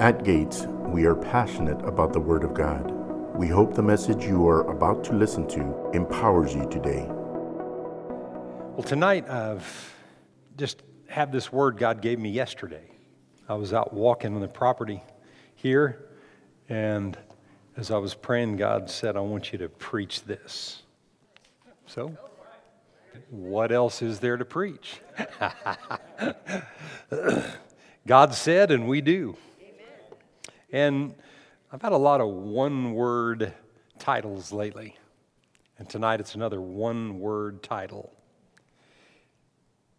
At Gates, we are passionate about the Word of God. We hope the message you are about to listen to empowers you today. Well, tonight I've just had this word God gave me yesterday. I was out walking on the property here, and as I was praying, God said, I want you to preach this. So, what else is there to preach? God said, and we do. And I've had a lot of one word titles lately. And tonight it's another one word title.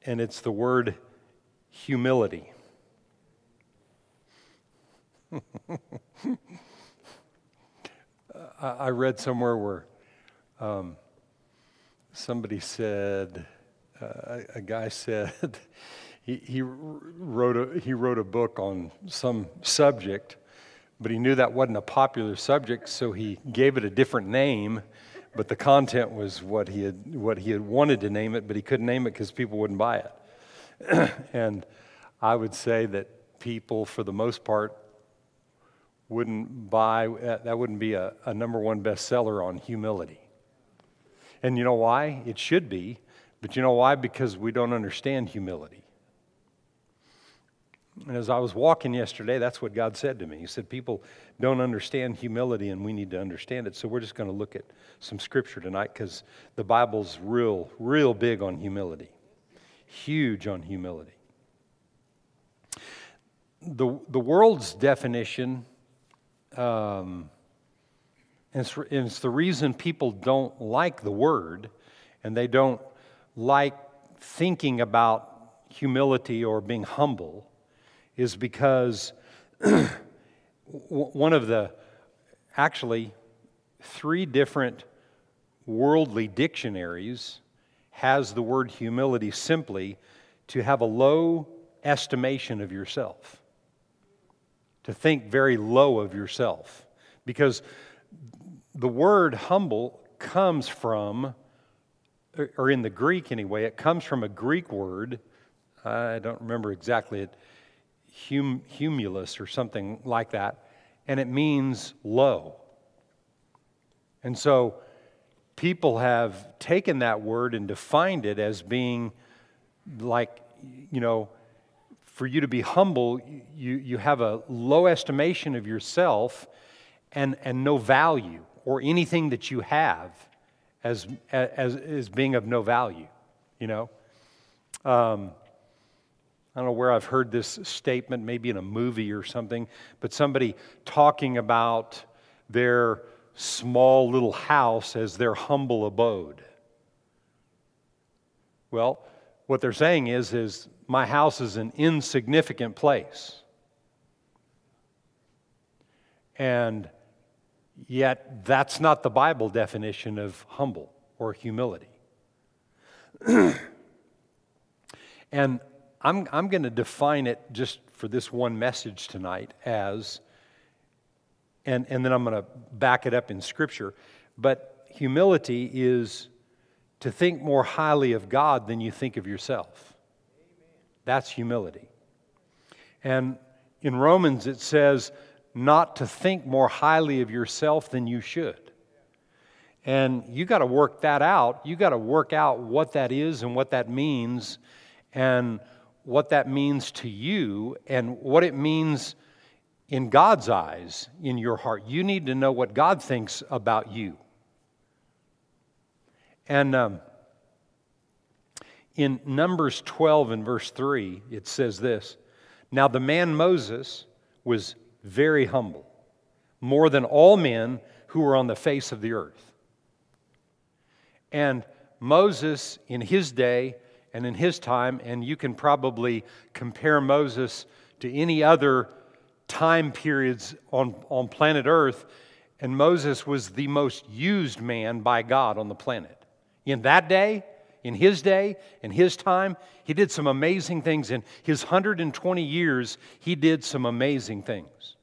And it's the word humility. I read somewhere where um, somebody said, uh, a guy said, he, he, wrote a, he wrote a book on some subject but he knew that wasn't a popular subject, so he gave it a different name. But the content was what he had, what he had wanted to name it, but he couldn't name it because people wouldn't buy it. and I would say that people, for the most part, wouldn't buy, that wouldn't be a, a number one bestseller on humility. And you know why? It should be. But you know why? Because we don't understand humility. And as I was walking yesterday, that's what God said to me. He said, People don't understand humility, and we need to understand it. So we're just going to look at some scripture tonight because the Bible's real, real big on humility, huge on humility. The, the world's definition, um, and it's, and it's the reason people don't like the word and they don't like thinking about humility or being humble is because one of the actually three different worldly dictionaries has the word humility simply to have a low estimation of yourself, to think very low of yourself. Because the word humble comes from, or in the Greek anyway, it comes from a Greek word. I don't remember exactly it hum, humulus or something like that, and it means low. And so people have taken that word and defined it as being like, you know, for you to be humble, you, you have a low estimation of yourself and, and no value or anything that you have as, as, as being of no value, you know? Um, I don't know where I've heard this statement, maybe in a movie or something, but somebody talking about their small little house as their humble abode. Well, what they're saying is, is my house is an insignificant place. And yet, that's not the Bible definition of humble or humility. and I'm, I'm going to define it just for this one message tonight as, and, and then I'm going to back it up in Scripture. But humility is to think more highly of God than you think of yourself. That's humility. And in Romans, it says not to think more highly of yourself than you should. And you got to work that out. You got to work out what that is and what that means and what that means to you and what it means in God's eyes in your heart. You need to know what God thinks about you. And um, in Numbers 12 and verse 3, it says this Now the man Moses was very humble, more than all men who were on the face of the earth. And Moses, in his day, and in his time, and you can probably compare Moses to any other time periods on, on planet Earth, and Moses was the most used man by God on the planet. In that day, in his day, in his time, he did some amazing things. In his 120 years, he did some amazing things.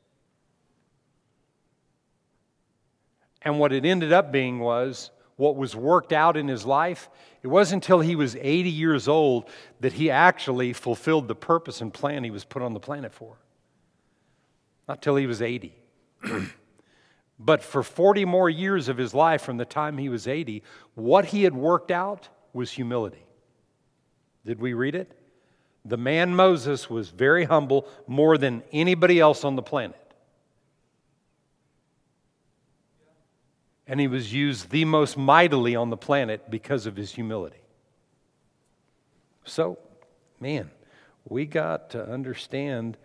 And what it ended up being was what was worked out in his life, it wasn't until he was 80 years old that he actually fulfilled the purpose and plan he was put on the planet for. not till he was 80. but for 40 more years of his life from the time he was 80, what he had worked out was humility. Did we read it? The man Moses was very humble, more than anybody else on the planet. And he was used the most mightily on the planet because of his humility. So, man, we got to understand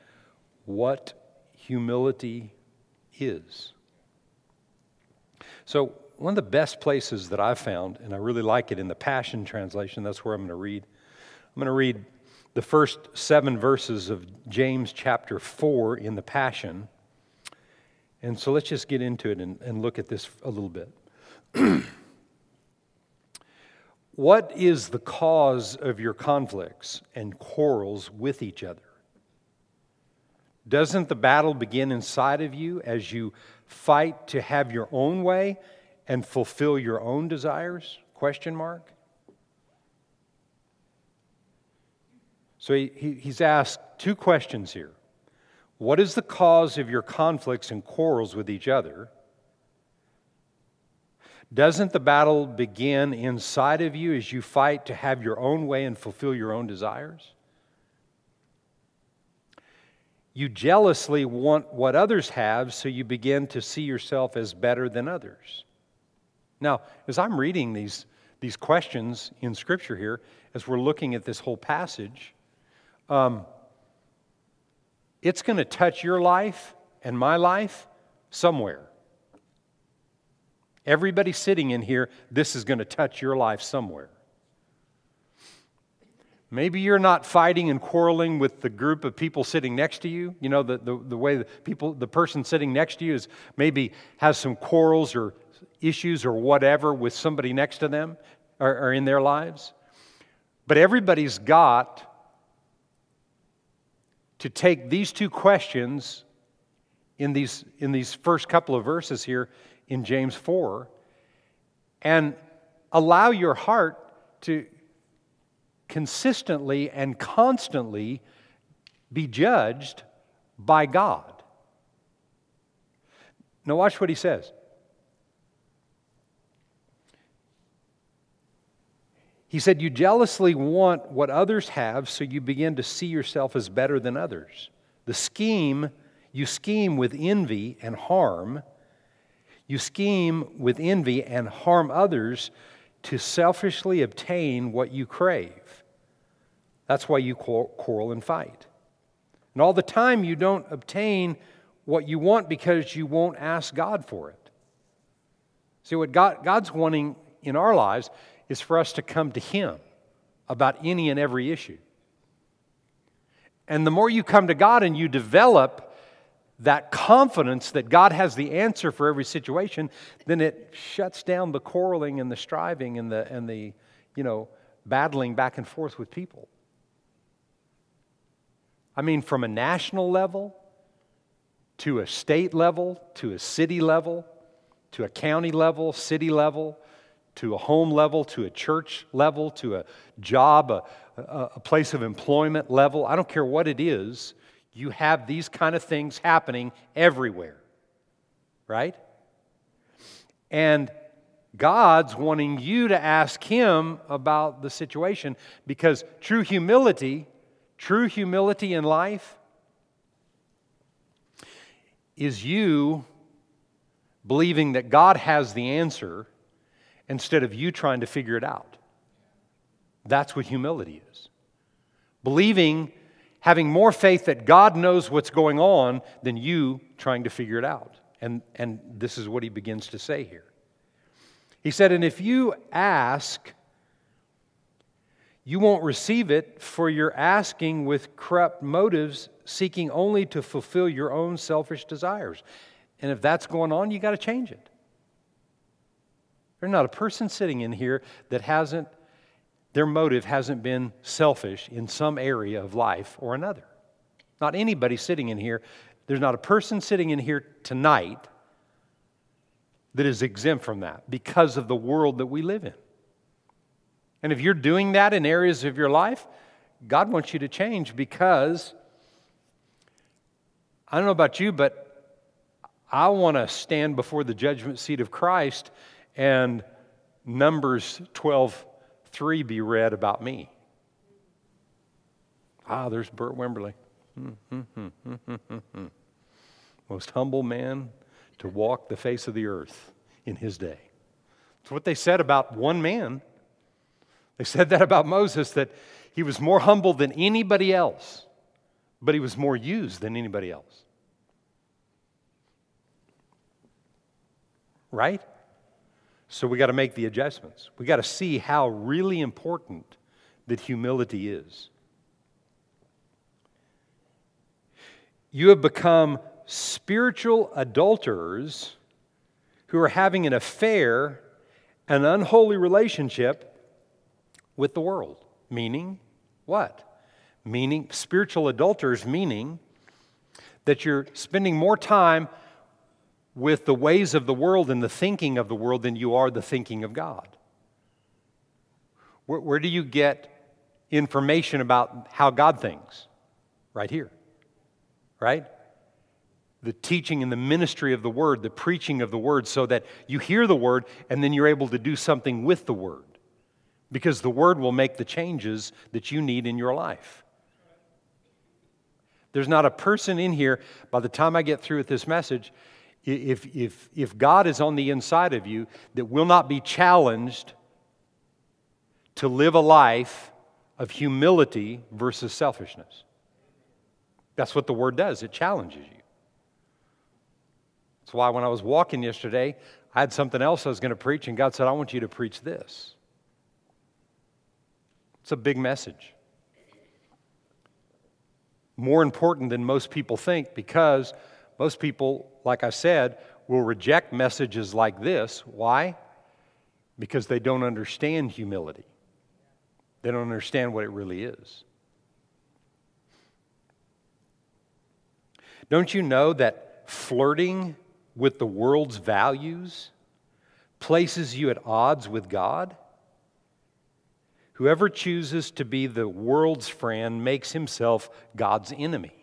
what humility is. So, one of the best places that I've found, and I really like it in the Passion Translation, that's where I'm going to read. I'm going to read the first seven verses of James chapter 4 in the Passion. And so let's just get into it and, and look at this a little bit. what is the cause of your conflicts and quarrels with each other? Doesn't the battle begin inside of you as you fight to have your own way and fulfill your own desires? Question mark. So he, he, he's asked two questions here. What is the cause of your conflicts and quarrels with each other? Doesn't the battle begin inside of you as you fight to have your own way and fulfill your own desires? You jealously want what others have, so you begin to see yourself as better than others. Now, as I'm reading these, these questions in Scripture here, as we're looking at this whole passage, um, it's going to touch your life and my life somewhere. Everybody sitting in here, this is going to touch your life somewhere. Maybe you're not fighting and quarreling with the group of people sitting next to you. You know, the, the, the way the people, the person sitting next to you is maybe has some quarrels or issues or whatever with somebody next to them or, or in their lives. But everybody's got to take these two questions in these, in these first couple of verses here in James 4 and allow your heart to consistently and constantly be judged by God. Now, watch what he says. He said, You jealously want what others have, so you begin to see yourself as better than others. The scheme, you scheme with envy and harm. You scheme with envy and harm others to selfishly obtain what you crave. That's why you quarrel and fight. And all the time, you don't obtain what you want because you won't ask God for it. See, what God, God's wanting in our lives is for us to come to Him about any and every issue. And the more you come to God and you develop that confidence that God has the answer for every situation, then it shuts down the quarreling and the striving and the, and the you know, battling back and forth with people. I mean, from a national level to a state level to a city level to a county level, city level, to a home level, to a church level, to a job, a, a, place of employment level. I don't care what it is, you have these kind of things happening everywhere, right? And God's wanting you to ask Him about the situation because true humility, true humility in life, is you believing that God has the answer instead of you trying to figure it out. That's what humility is. Believing, having more faith that God knows what's going on than you trying to figure it out. And, and this is what he begins to say here. He said, And if you ask, you won't receive it, for you're asking with corrupt motives, seeking only to fulfill your own selfish desires. And if that's going on, you got to change it. There's not a person sitting in here that hasn't, their motive hasn't been selfish in some area of life or another. Not anybody sitting in here. There's not a person sitting in here tonight that is exempt from that because of the world that we live in. And if you're doing that in areas of your life, God wants you to change because I don't know about you, but I want to stand before the judgment seat of Christ and Numbers 12 3 be read about me. Ah, there's Bert Wimberly. Hmm, hmm, hmm, Most humble man to walk the face of the earth in his day. It's what they said about one man. They said that about Moses, that he was more humble than anybody else, but he was more used than anybody else. Right? So we got to make the adjustments. We got to see how really important that humility is. You have become spiritual adulterers who are having an affair, an unholy relationship with the world. Meaning what? Meaning, spiritual adulterers, meaning that you're spending more time with the ways of the world and the thinking of the world than you are the thinking of God. Where, where do you get information about how God thinks? Right here. Right? The teaching and the ministry of the word, the preaching of the word, so that you hear the word and then you're able to do something with the word. Because the word will make the changes that you need in your life. There's not a person in here, by the time I get through with this message, if, if, if God is on the inside of you, that will not be challenged to live a life of humility versus selfishness. That's what the word does, it challenges you. That's why when I was walking yesterday, I had something else I was going to preach, and God said, I want you to preach this. It's a big message. More important than most people think because most people, like I said, will reject messages like this. Why? Because they don't understand humility, they don't understand what it really is. Don't you know that flirting with the world's values places you at odds with God? Whoever chooses to be the world's friend makes himself God's enemy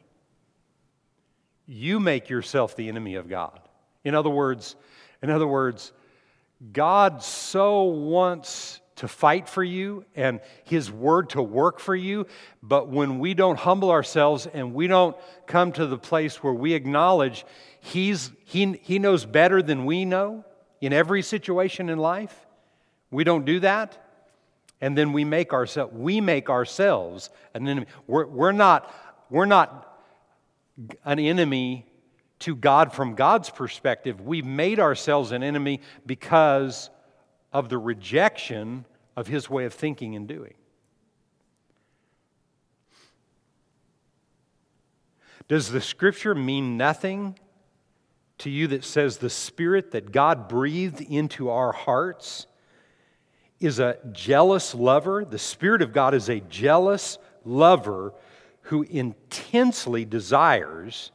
you make yourself the enemy of God. In other words, in other words, God so wants to fight for you and his word to work for you, but when we don't humble ourselves and we don't come to the place where we acknowledge he's he, he knows better than we know in every situation in life, we don't do that. And then we make ourselves we make ourselves an enemy. We're, we're not we're not an enemy to God from God's perspective. We've made ourselves an enemy because of the rejection of his way of thinking and doing. Does the scripture mean nothing to you that says the spirit that God breathed into our hearts is a jealous lover? The spirit of God is a jealous lover who intensely desires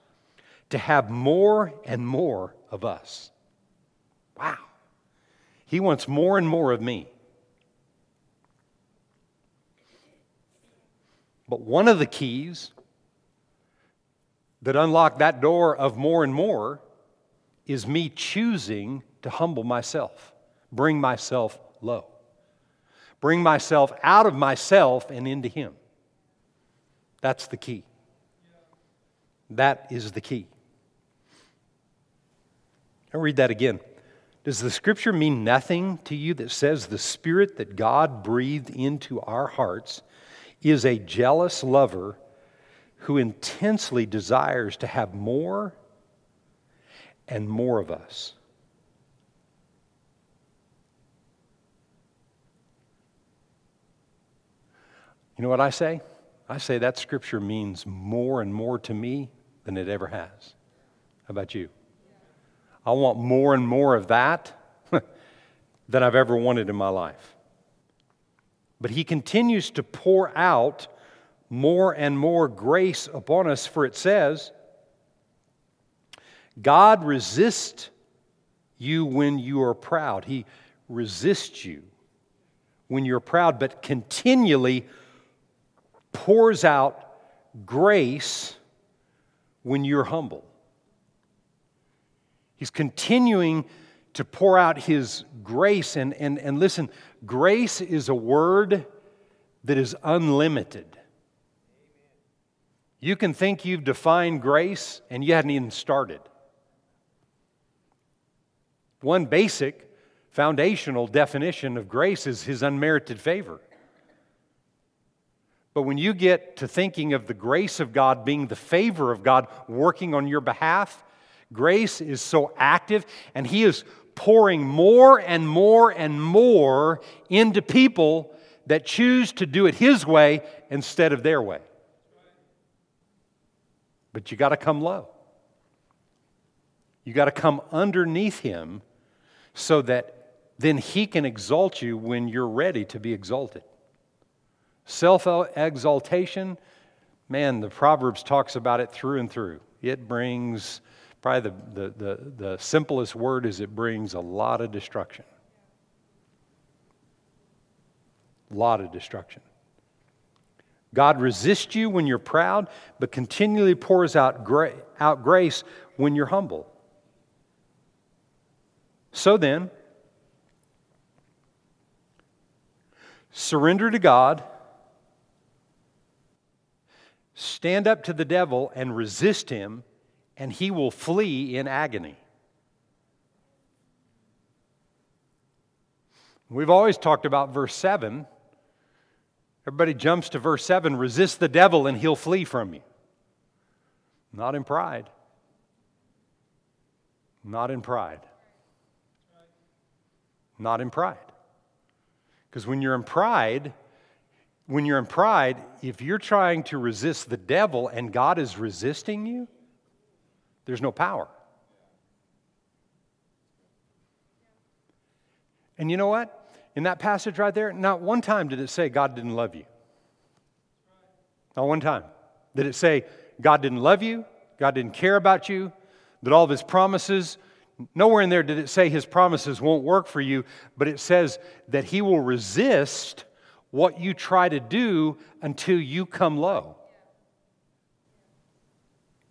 to have more and more of us. Wow. He wants more and more of me. But one of the keys that unlock that door of more and more is me choosing to humble myself, bring myself low, bring myself out of myself and into Him. That's the key. That is the key. I'll read that again. Does the scripture mean nothing to you that says the spirit that God breathed into our hearts is a jealous lover who intensely desires to have more and more of us? You know what I say? I say that scripture means more and more to me than it ever has. How about you? I want more and more of that than I've ever wanted in my life. But He continues to pour out more and more grace upon us, for it says, God resists you when you are proud. He resists you when you're proud, but continually pours out grace when you're humble. He's continuing to pour out His grace. And, and, and listen, grace is a word that is unlimited. You can think you've defined grace and you hadn't even started. One basic foundational definition of grace is His unmerited favor. But when you get to thinking of the grace of God being the favor of God working on your behalf, grace is so active and He is pouring more and more and more into people that choose to do it His way instead of their way. But you got to come low. You got to come underneath Him so that then He can exalt you when you're ready to be exalted. Self exaltation, man, the Proverbs talks about it through and through. It brings, probably the, the, the, the simplest word is it brings a lot of destruction. A lot of destruction. God resists you when you're proud, but continually pours out, gra- out grace when you're humble. So then, surrender to God Stand up to the devil and resist him, and he will flee in agony. We've always talked about verse 7. Everybody jumps to verse 7 resist the devil, and he'll flee from you. Not in pride. Not in pride. Not in pride. Because when you're in pride, when you're in pride, if you're trying to resist the devil and God is resisting you, there's no power. And you know what? In that passage right there, not one time did it say God didn't love you. Not one time. Did it say God didn't love you? God didn't care about you? That all of his promises, nowhere in there did it say his promises won't work for you, but it says that he will resist what you try to do until you come low.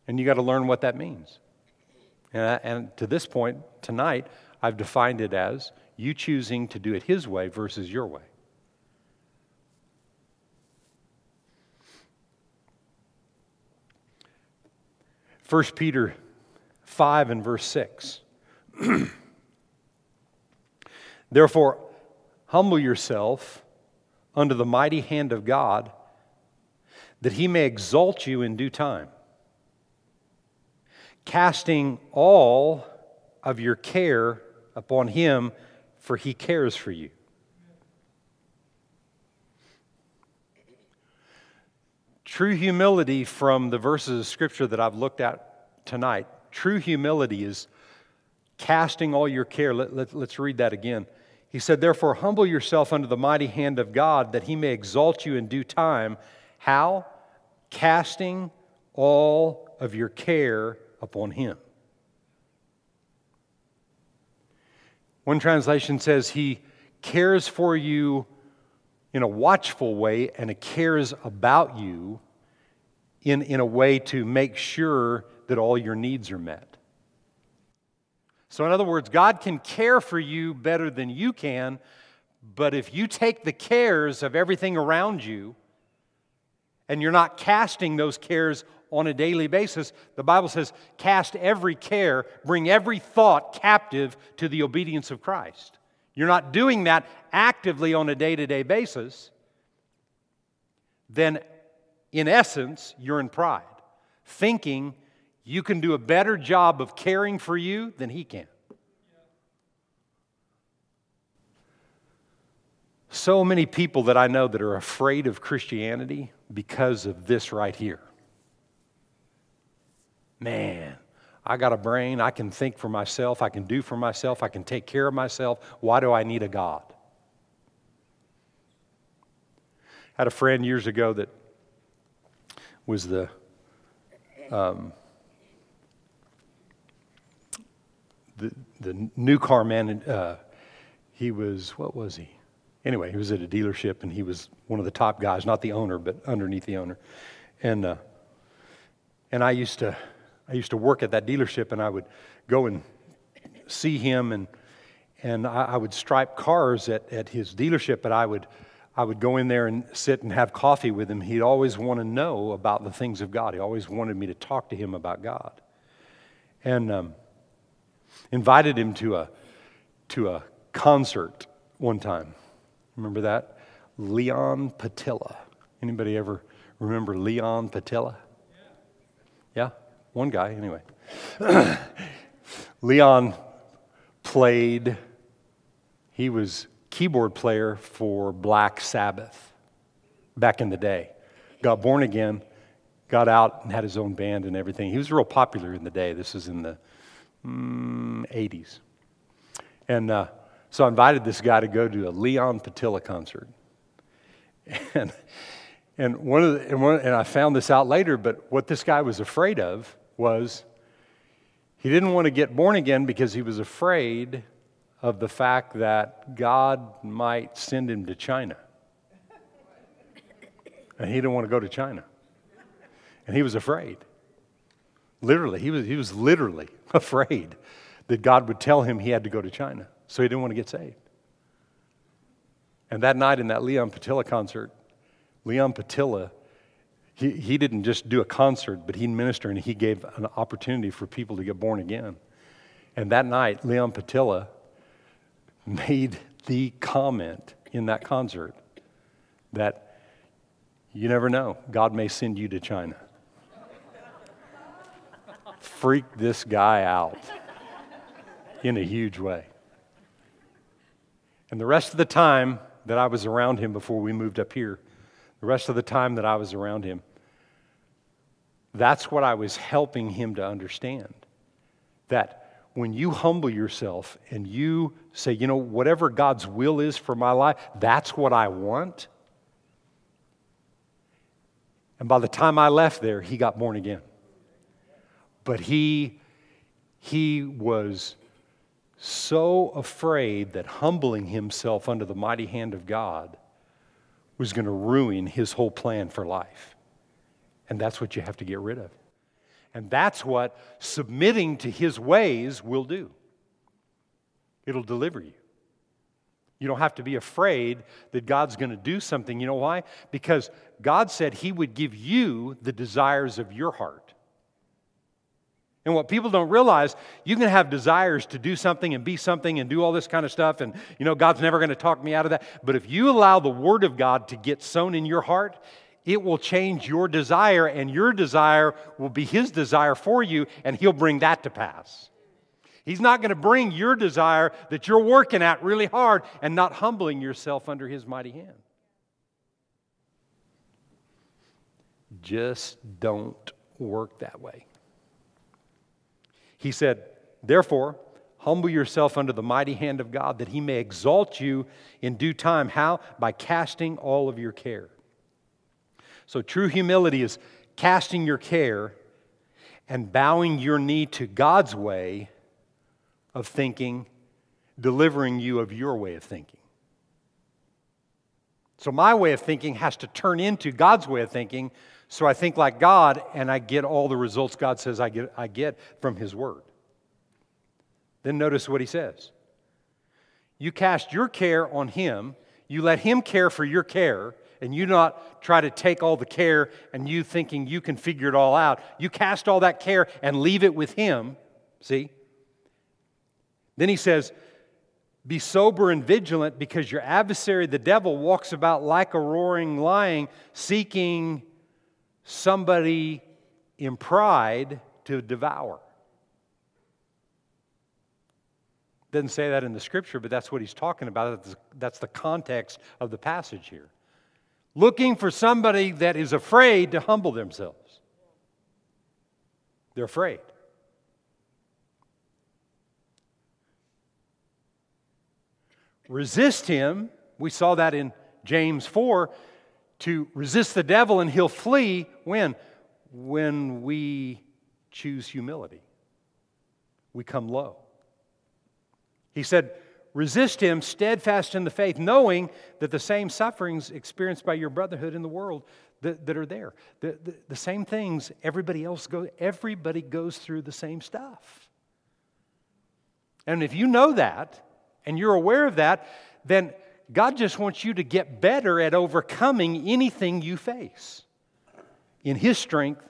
And you got to learn what that means. And, I, and to this point, tonight, I've defined it as you choosing to do it His way versus your way. First Peter 5 and verse 6. Therefore, humble yourself under the mighty hand of God, that he may exalt you in due time, casting all of your care upon him, for he cares for you. True humility from the verses of Scripture that I've looked at tonight, true humility is casting all your care. Let, let, read that again. He said, Therefore, humble yourself under the mighty hand of God, that he may exalt you in due time. How? Casting all of your care upon him. One translation says, He cares for you in a watchful way and cares about you in, in a way to make sure that all your needs are met. So, in other words, God can care for you better than you can, but if you take the cares of everything around you and you're not casting those cares on a daily basis, the Bible says, cast every care, bring every thought captive to the obedience of Christ. You're not doing that actively on a day to day basis, then in essence, you're in pride, thinking you can do a better job of caring for you than he can. So many people that I know that are afraid of Christianity because of this right here. Man, I got a brain. I can think for myself. I can do for myself. I can take care of myself. Why do I need a God? I had a friend years ago that was the um, the, the new car man, uh, he was, what was he? Anyway, he was at a dealership and he was one of the top guys, not the owner, but underneath the owner. And, uh, and I used to, I used to work at that dealership, and I would go and see him, and and I, I would stripe cars at, at his dealership, but I would I would go in there and sit and have coffee with him. He'd always want to know about the things of God. He always wanted me to talk to him about God. And um, invited him to a, to a concert one time. Remember that? Leon Patillo. Anybody ever remember Leon Patillo? Yeah? One guy, anyway. Leon played, he was keyboard player for Black Sabbath back in the day. Got born again, got out and had his own band and everything. He was real popular in the day. This is in the mm, 80s. And uh, so I invited this guy to go to a Leon Patillo concert. And, and, one of the, and, one, and I found this out later, but what this guy was afraid of was he didn't want to get born again because he was afraid of the fact that God might send him to China. And he didn't want to go to China. And he was afraid. Literally, he was, he was literally afraid that God would tell him he had to go to China. So he didn't want to get saved. And that night in that Leon Patillo concert, Leon Patillo, he, he didn't just do a concert, but he ministered and he gave an opportunity for people to get born again. And that night, Leon Patillo made the comment in that concert that you never know, God may send you to China. Freak this guy out in a huge way. And the rest of the time that I was around him before we moved up here, the rest of the time that I was around him, that's what I was helping him to understand. That when you humble yourself and you say, you know, whatever God's will is for my life, that's what I want. And by the time I left there, he got born again. But he, he was so afraid that humbling himself under the mighty hand of God was going to ruin his whole plan for life. And that's what you have to get rid of. And that's what submitting to his ways will do it'll deliver you. You don't have to be afraid that God's going to do something. You know why? Because God said He would give you the desires of your heart. And what people don't realize, you can have desires to do something and be something and do all this kind of stuff, and you know, God's never going to talk me out of that. But if you allow the Word of God to get sown in your heart, it will change your desire, and your desire will be His desire for you, and He'll bring that to pass. He's not going to bring your desire that you're working at really hard and not humbling yourself under His mighty hand. Just don't work that way. He said, Therefore, humble yourself under the mighty hand of God that He may exalt you in due time. How? By casting all of your care. So, true humility is casting your care and bowing your knee to God's way of thinking, delivering you of your way of thinking. So, my way of thinking has to turn into God's way of thinking, so I think like God and I get all the results God says I get, I get from His Word. Then notice what He says. You cast your care on Him, you let Him care for your care, and you not try to take all the care and you thinking you can figure it all out. You cast all that care and leave it with Him. See? Then he says, Be sober and vigilant because your adversary, the devil, walks about like a roaring lion, seeking somebody in pride to devour. Doesn't say that in the scripture, but that's what he's talking about. That's the context of the passage here looking for somebody that is afraid to humble themselves. They're afraid. Resist him. We saw that in James 4 to resist the devil and he'll flee when? When we choose humility. We come low. He said, resist him steadfast in the faith, knowing that the same sufferings experienced by your brotherhood in the world that, that are there. The, the, the same things everybody else goes, everybody goes through the same stuff. And if you know that and you're aware of that, then God just wants you to get better at overcoming anything you face in His strength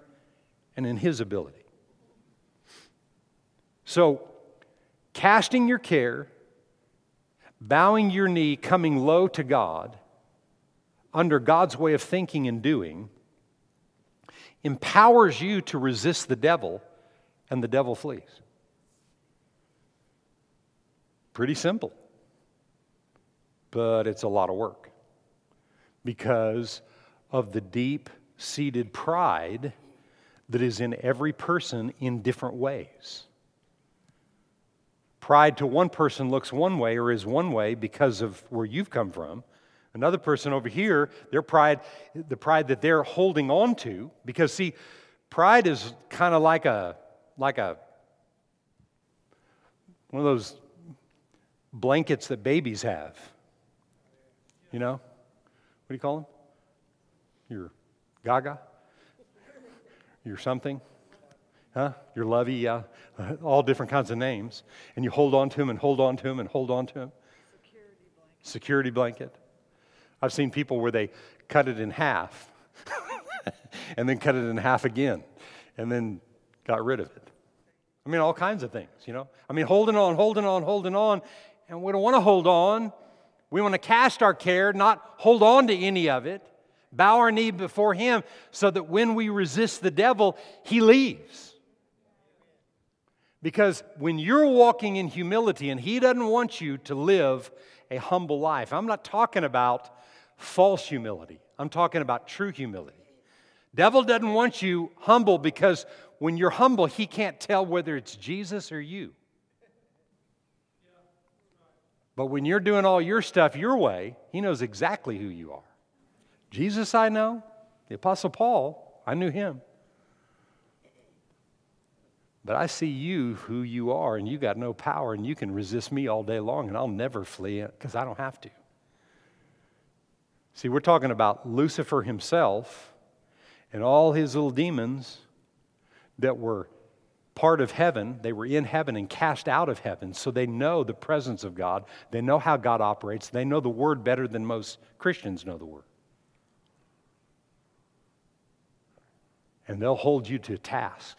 and in His ability. So, casting your care, bowing your knee, coming low to God, under God's way of thinking and doing, empowers you to resist the devil, and the devil flees. Pretty simple. But it's a lot of work because of the deep seated pride that is in every person in different ways. Pride to one person looks one way or is one way because of where you've come from. Another person over here, their pride, the pride that they're holding on to, because see, pride is kind of like a like a one of those blankets that babies have. You know? What do you call them? Your gaga? Your something? Huh? Your lovey, yeah. All different kinds of names. And you hold on to him and hold on to him and hold on to him. Security blanket. Security blanket. I've seen people where they cut it in half and then cut it in half again and then got rid of it. I mean, all kinds of things, you know? I mean, holding on, holding on, holding on. And we don't want to hold on. We want to cast our care, not hold on to any of it. Bow our knee before Him so that when we resist the devil, He leaves. Because when you're walking in humility and He doesn't want you to live a humble life, I'm not talking about false humility, I'm talking about true humility. Devil doesn't want you humble because when you're humble, he can't tell whether it's Jesus or you. But when you're doing all your stuff your way, he knows exactly who you are. Jesus, I know. The Apostle Paul, I knew him. But I see you who you are, and you got no power, and you can resist me all day long, and I'll never flee because I don't have to. See, we're talking about Lucifer himself and all his little demons that were part of heaven. They were in heaven and cast out of heaven, so they know the presence of God. They know how God operates. They know the Word better than most Christians know the Word. And they'll hold you to task.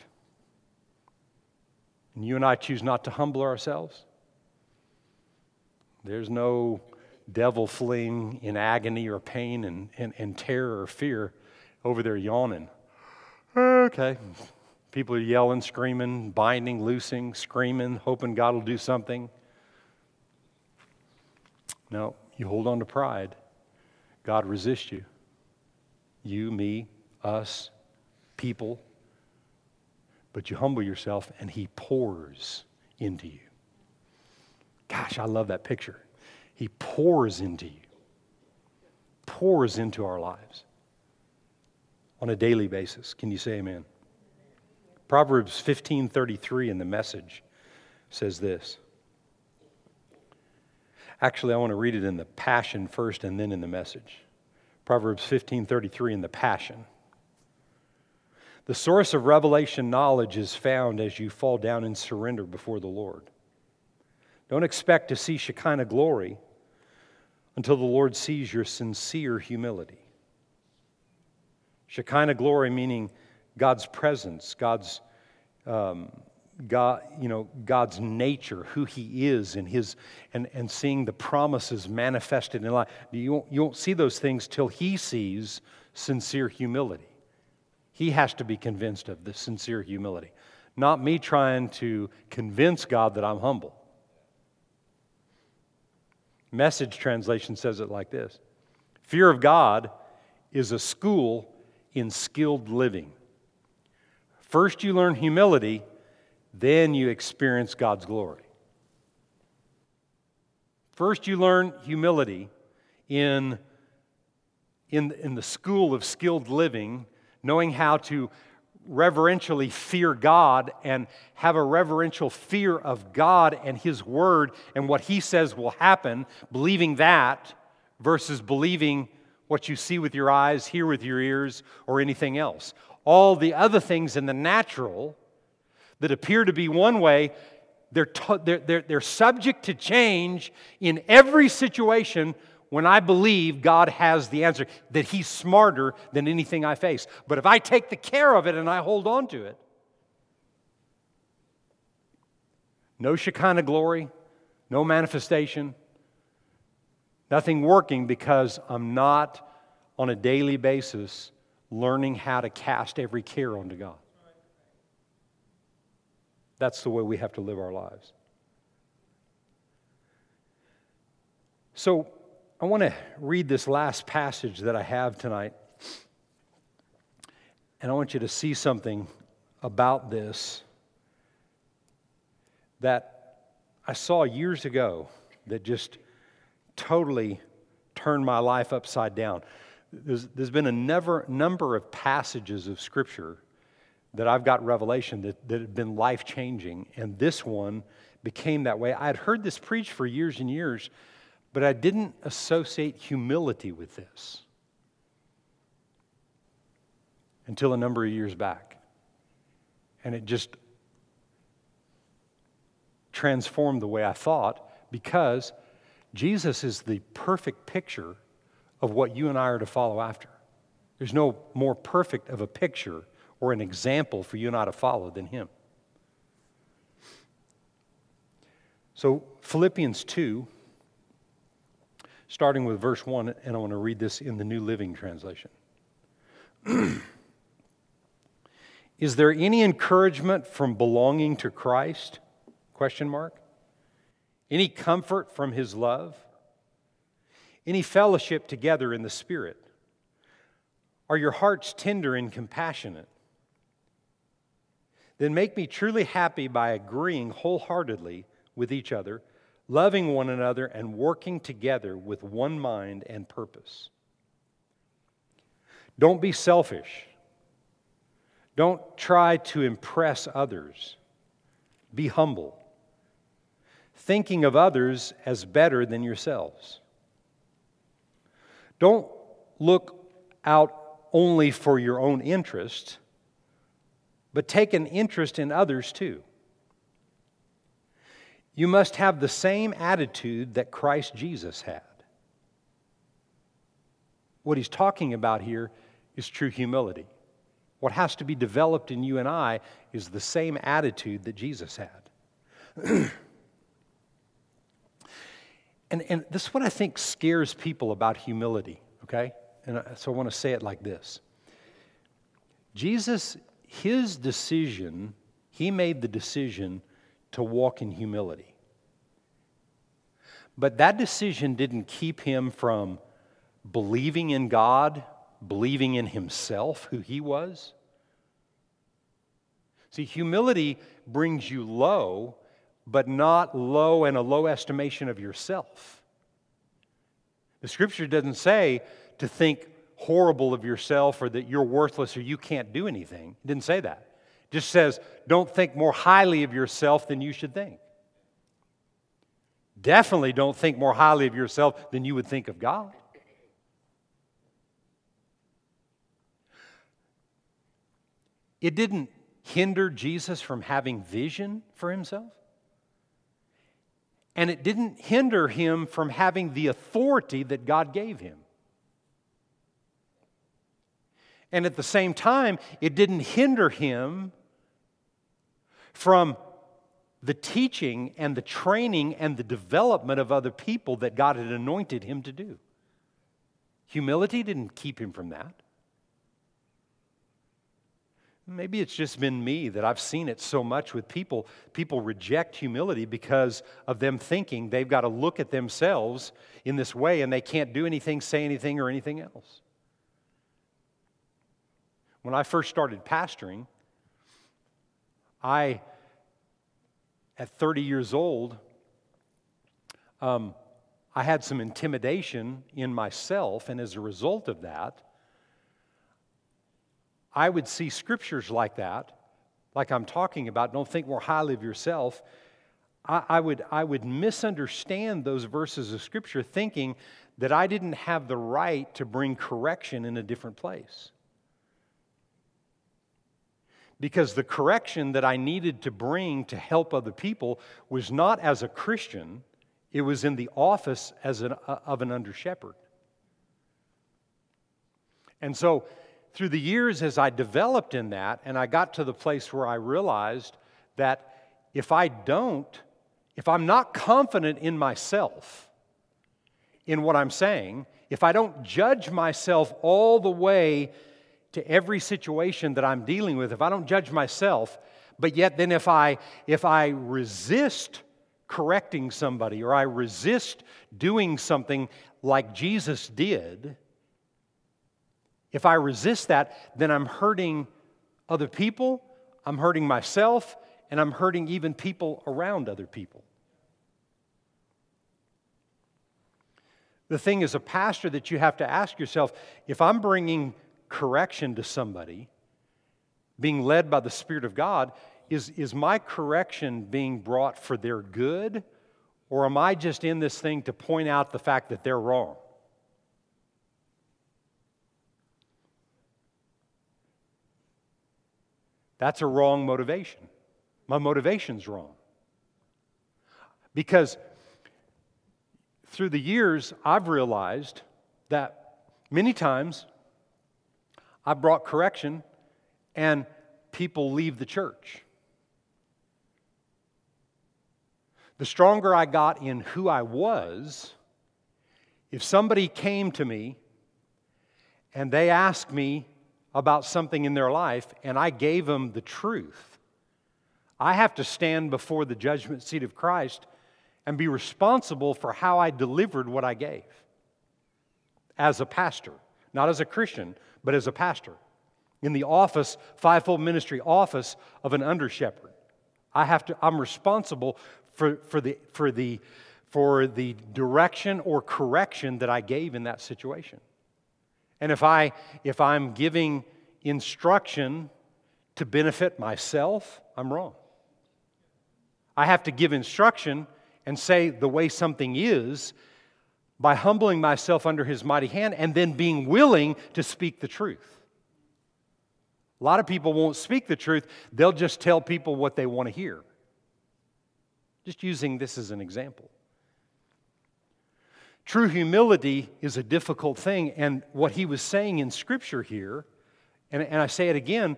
And you and I choose not to humble ourselves. There's no devil fleeing in agony or pain and, and, and terror or fear over there yawning. Okay. People are yelling, screaming, binding, loosing, screaming, hoping God will do something. No, you hold on to pride. God resists you. You, me, us, people. But you humble yourself and He pours into you. Gosh, I love that picture. He pours into you, pours into our lives on a daily basis. Can you say amen? Proverbs 15:33 in the message says this. Actually, I want to read it in the Passion first and then in the message. Proverbs 15:33 in the Passion. The source of revelation knowledge is found as you fall down and surrender before the Lord. Don't expect to see Shekinah glory until the Lord sees your sincere humility. Shekinah glory meaning God's presence, God's um, God, you know, God's nature, who He is, and His, and, and seeing the promises manifested in life. You won't, you won't see those things till He sees sincere humility. He has to be convinced of the sincere humility, not me trying to convince God that I'm humble. Message translation says it like this Fear of God is a school in skilled living. First, you learn humility, then, you experience God's glory. First, you learn humility in, in, in the school of skilled living, knowing how to reverentially fear God and have a reverential fear of God and His Word and what He says will happen, believing that versus believing what you see with your eyes, hear with your ears, or anything else. All the other things in the natural that appear to be one way, they're, to, they're, they're, they're subject to change in every situation when I believe God has the answer, that He's smarter than anything I face. But if I take the care of it and I hold on to it, no Shekinah glory, no manifestation, nothing working because I'm not on a daily basis learning how to cast every care onto God. That's the way we have to live our lives. So, I want to read this last passage that I have tonight. And I want you to see something about this that I saw years ago that just totally turned my life upside down. There's, there's been a never, number of passages of Scripture that I've got revelation that, that have been life changing, and this one became that way. I had heard this preached for years and years, but I didn't associate humility with this until a number of years back. And it just transformed the way I thought because Jesus is the perfect picture of what you and I are to follow after. There's no more perfect of a picture or an example for you and I to follow than him. So, Philippians 2 starting with verse 1, and I want to read this in the New Living Translation. Is there any encouragement from belonging to Christ? Question mark. Any comfort from his love? Any fellowship together in the Spirit? Are your hearts tender and compassionate? Then make me truly happy by agreeing wholeheartedly with each other loving one another and working together with one mind and purpose. Don't be selfish. Don't try to impress others. Be humble, thinking of others as better than yourselves. Don't look out only for your own interest, but take an interest in others too. You must have the same attitude that Christ Jesus had. What he's talking about here is true humility. What has to be developed in you and I is the same attitude that Jesus had. and, and this is what I think scares people about humility, okay? And so I want to say it like this Jesus, his decision, he made the decision to walk in humility. But that decision didn't keep him from believing in God, believing in himself, who he was. See, humility brings you low, but not low in a low estimation of yourself. The scripture doesn't say to think horrible of yourself or that you're worthless or you can't do anything. It didn't say that. It just says don't think more highly of yourself than you should think. Definitely don't think more highly of yourself than you would think of God. It didn't hinder Jesus from having vision for himself. And it didn't hinder him from having the authority that God gave him. And at the same time, it didn't hinder him from the teaching and the training and the development of other people that God had anointed him to do. Humility didn't keep him from that. Maybe it's just been me that I've seen it so much with people. People reject humility because of them thinking they've got to look at themselves in this way and they can't do anything, say anything, or anything else. When I first started pastoring, I at 30 years old, um, I had some intimidation in myself, and as a result of that, I would see scriptures like that, like I'm talking about, don't think more highly of yourself. I, I, would, I would misunderstand those verses of scripture thinking that I didn't have the right to bring correction in a different place. Because the correction that I needed to bring to help other people was not as a Christian, it was in the office as an, uh, of an under shepherd. And so, through the years, as I developed in that, and I got to the place where I realized that if I don't, if I'm not confident in myself, in what I'm saying, if I don't judge myself all the way to every situation that I'm dealing with, if I don't judge myself, but yet then if I if I resist correcting somebody or I resist doing something like Jesus did, if I resist that, then I'm hurting other people, I'm hurting myself, and I'm hurting even people around other people. The thing as a pastor that you have to ask yourself if I'm bringing correction to somebody, being led by the Spirit of God, is, is my correction being brought for their good, or am I just in this thing to point out the fact that they're wrong? That's a wrong motivation. My motivation's wrong. Because through the years, I've realized that many times I've brought correction and people leave the church. The stronger I got in who I was, if somebody came to me and they asked me about something in their life and I gave them the truth, I have to stand before the judgment seat of Christ and be responsible for how I delivered what I gave as a pastor, not as a Christian, but as a pastor in the office, fivefold ministry office of an under shepherd. I have to, I'm responsible for, for, the, for, the, for the direction or correction that I gave in that situation. And if, I, if I'm giving instruction to benefit myself, I'm wrong. I have to give instruction and say the way something is by humbling myself under his mighty hand and then being willing to speak the truth. A lot of people won't speak the truth, they'll just tell people what they want to hear. Just using this as an example. True humility is a difficult thing, and what he was saying in Scripture here, and, and I say it again,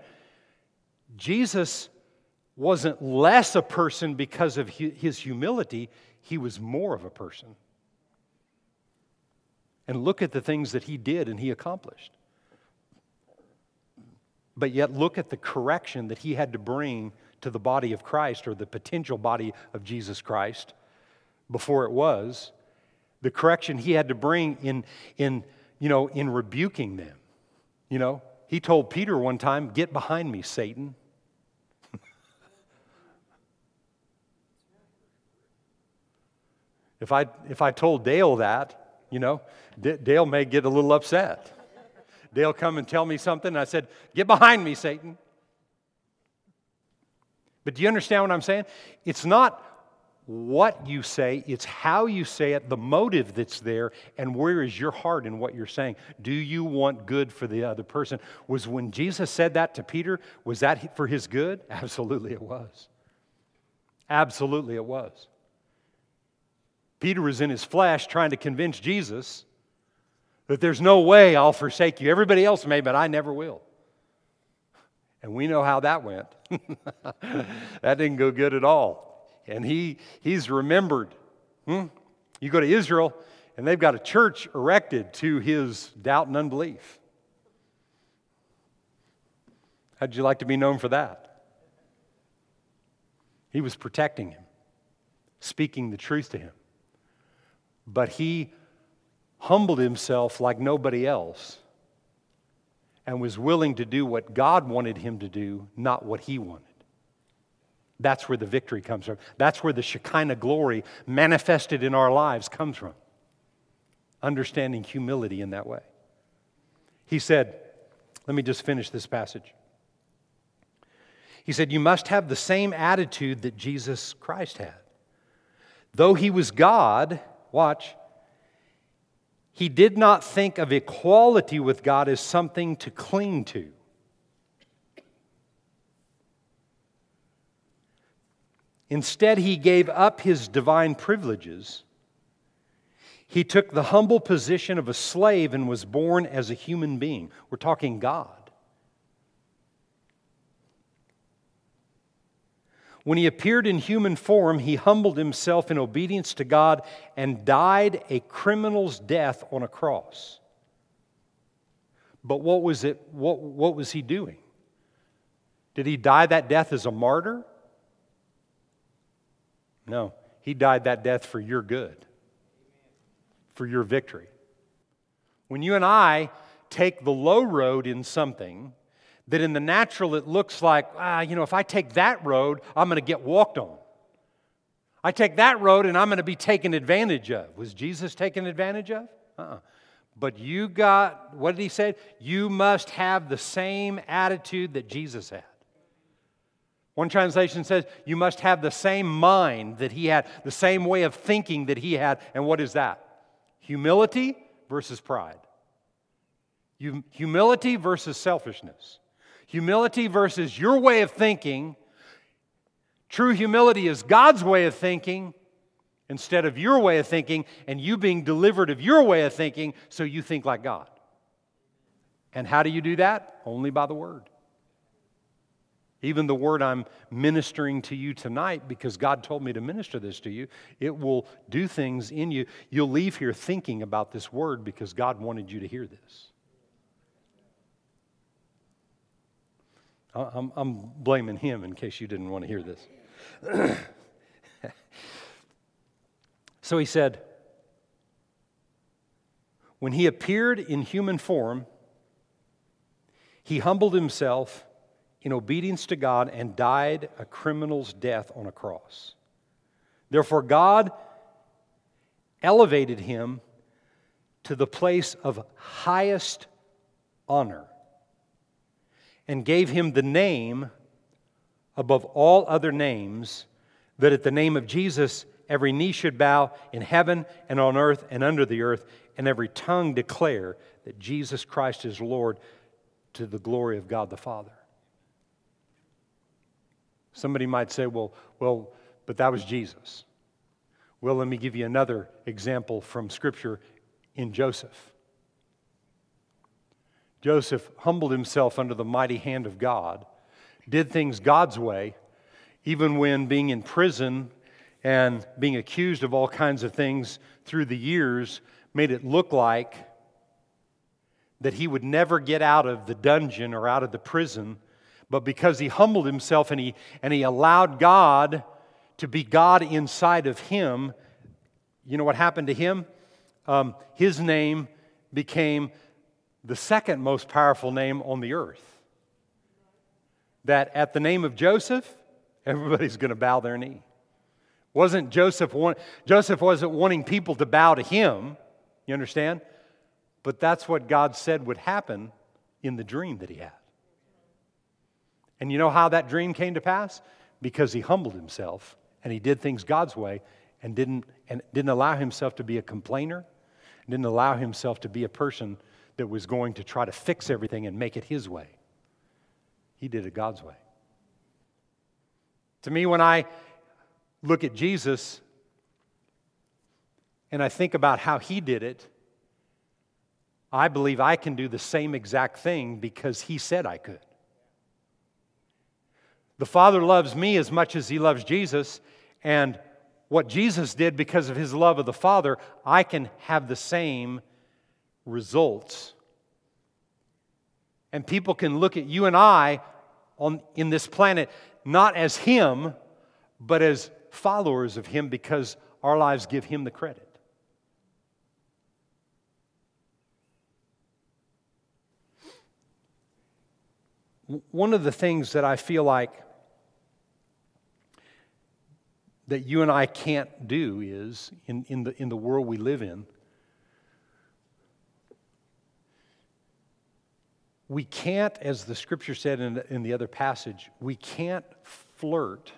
Jesus wasn't less a person because of his humility, he was more of a person. And look at the things that he did and he accomplished. But yet, look at the correction that he had to bring to the body of Christ or the potential body of Jesus Christ before it was the correction he had to bring in, in, you know, in rebuking them. You know, he told Peter one time, Get behind me, Satan. if, I, if I told Dale that, you know, D- Dale may get a little upset. Dale come and tell me something, and I said, Get behind me, Satan. But do you understand what I'm saying? It's not what you say, it's how you say it, the motive that's there, and where is your heart in what you're saying. Do you want good for the other person? Was when Jesus said that to Peter, was that for his good? Absolutely it was. Absolutely it was. Peter was in his flesh trying to convince Jesus that there's no way I'll forsake you. Everybody else may, but I never will. And we know how that went. that didn't go good at all and he, he's remembered. Hmm? You go to Israel, and they've got a church erected to his doubt and unbelief. How'd you like to be known for that? He was protecting him, speaking the truth to him. But he humbled himself like nobody else and was willing to do what God wanted him to do, not what he wanted. That's where the victory comes from. That's where the Shekinah glory manifested in our lives comes from. Understanding humility in that way. He said, Let me just finish this passage. He said, You must have the same attitude that Jesus Christ had. Though he was God, watch, he did not think of equality with God as something to cling to. Instead, he gave up his divine privileges. He took the humble position of a slave and was born as a human being. We're talking God. When he appeared in human form, he humbled himself in obedience to God and died a criminal's death on a cross. But what was it what, what was he doing? Did he die that death as a martyr? No, he died that death for your good, for your victory. When you and I take the low road in something, that in the natural it looks like, ah, you know, if I take that road, I'm going to get walked on. I take that road and I'm going to be taken advantage of. Was Jesus taken advantage of? Uh-uh. But you got, what did he say? You must have the same attitude that Jesus had. One translation says, you must have the same mind that he had, the same way of thinking that he had. And what is that? Humility versus pride. Humility versus selfishness. Humility versus your way of thinking. True humility is God's way of thinking instead of your way of thinking, and you being delivered of your way of thinking so you think like God. And how do you do that? Only by the Word. Even the word I'm ministering to you tonight, because God told me to minister this to you, it will do things in you. You'll leave here thinking about this word because God wanted you to hear this. I'm, I'm blaming him in case you didn't want to hear this. so he said, When he appeared in human form, he humbled himself in obedience to God and died a criminal's death on a cross. Therefore, God elevated him to the place of highest honor and gave him the name above all other names, that at the name of Jesus every knee should bow in heaven and on earth and under the earth, and every tongue declare that Jesus Christ is Lord to the glory of God the Father. Somebody might say, well, well, but that was Jesus. Well, let me give you another example from Scripture in Joseph. Joseph humbled himself under the mighty hand of God, did things God's way, even when being in prison and being accused of all kinds of things through the years made it look like that he would never get out of the dungeon or out of the prison. But because he humbled himself and he, and he allowed God to be God inside of him, you know what happened to him? Um, his name became the second most powerful name on the earth. That at the name of Joseph, everybody's going to bow their knee. Wasn't Joseph want, Joseph wasn't wanting people to bow to him, you understand? But that's what God said would happen in the dream that he had. And you know how that dream came to pass? Because he humbled himself and he did things God's way and didn't, and didn't allow himself to be a complainer, didn't allow himself to be a person that was going to try to fix everything and make it his way. He did it God's way. To me, when I look at Jesus and I think about how he did it, I believe I can do the same exact thing because he said I could. The Father loves me as much as he loves Jesus, and what Jesus did because of his love of the Father, I can have the same results. And people can look at you and I on, in this planet not as Him, but as followers of Him because our lives give Him the credit. One of the things that I feel like that you and I can't do is, in, in, the, in the world we live in, we can't, as the scripture said in, in the other passage, we can't flirt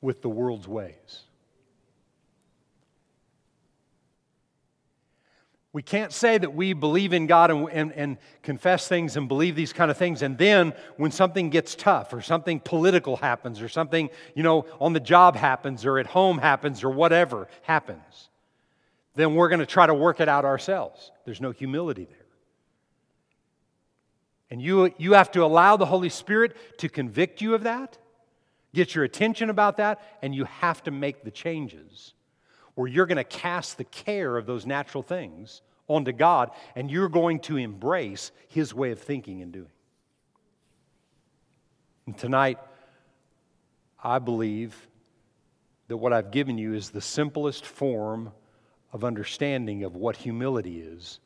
with the world's ways. We can't say that we believe in God and, and, and, confess things and believe these kind of things, and then when something gets tough or something political happens or something, you know, on the job happens or at home happens or whatever happens, then we're going to try to work it out ourselves. There's no humility there. And you, you have to allow the Holy Spirit to convict you of that, get your attention about that, and you have to make the changes where you're going to cast the care of those natural things onto God and you're going to embrace His way of thinking and doing. And tonight, I believe that what I've given you is the simplest form of understanding of what humility is.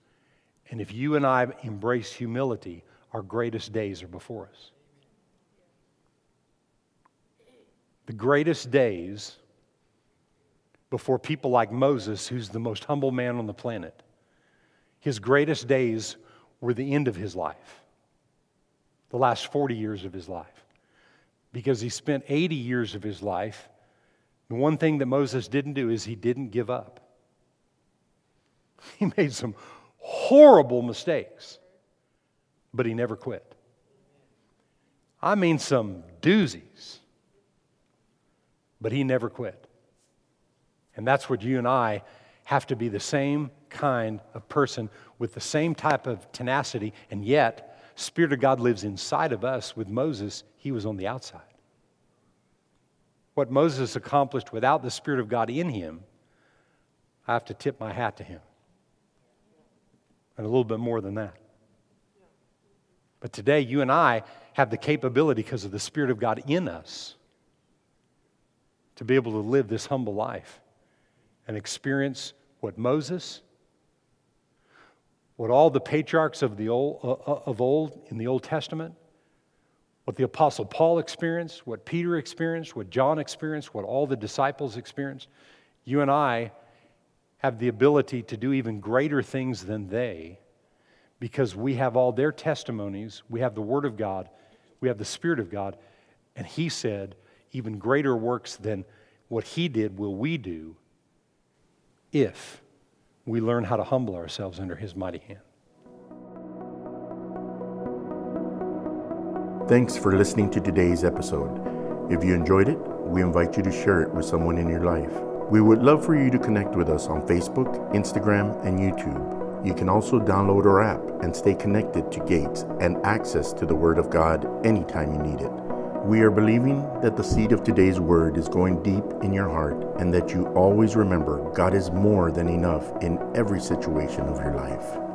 And if you and I embrace humility, our greatest days are before us. The greatest days before people like Moses, who's the most humble man on the planet. His greatest days were the end of his life, the last 40 years of his life. Because he spent 80 years of his life. The one thing that Moses didn't do is he didn't give up. He made some horrible mistakes, but he never quit. I mean, some doozies, but he never quit. And that's what you and I have to be the same kind of person with the same type of tenacity, and yet, Spirit of God lives inside of us. With Moses, he was on the outside. What Moses accomplished without the Spirit of God in him, I have to tip my hat to him. And a little bit more than that. But today, you and I have the capability because of the Spirit of God in us to be able to live this humble life and experience what Moses, what all the patriarchs of, the old, uh, uh, of old in the Old Testament, what the Apostle Paul experienced, what Peter experienced, what John experienced, what all the disciples experienced, you and I have the ability to do even greater things than they because we have all their testimonies, we have the Word of God, we have the Spirit of God, and He said, even greater works than what He did will we do if we learn how to humble ourselves under His mighty hand. Thanks for listening to today's episode. If you enjoyed it, we invite you to share it with someone in your life. We would love for you to connect with us on Facebook, Instagram, and YouTube. You can also download our app and stay connected to Gates and access to the Word of God anytime you need it. We are believing that the seed of today's word is going deep in your heart and that you always remember God is more than enough in every situation of your life.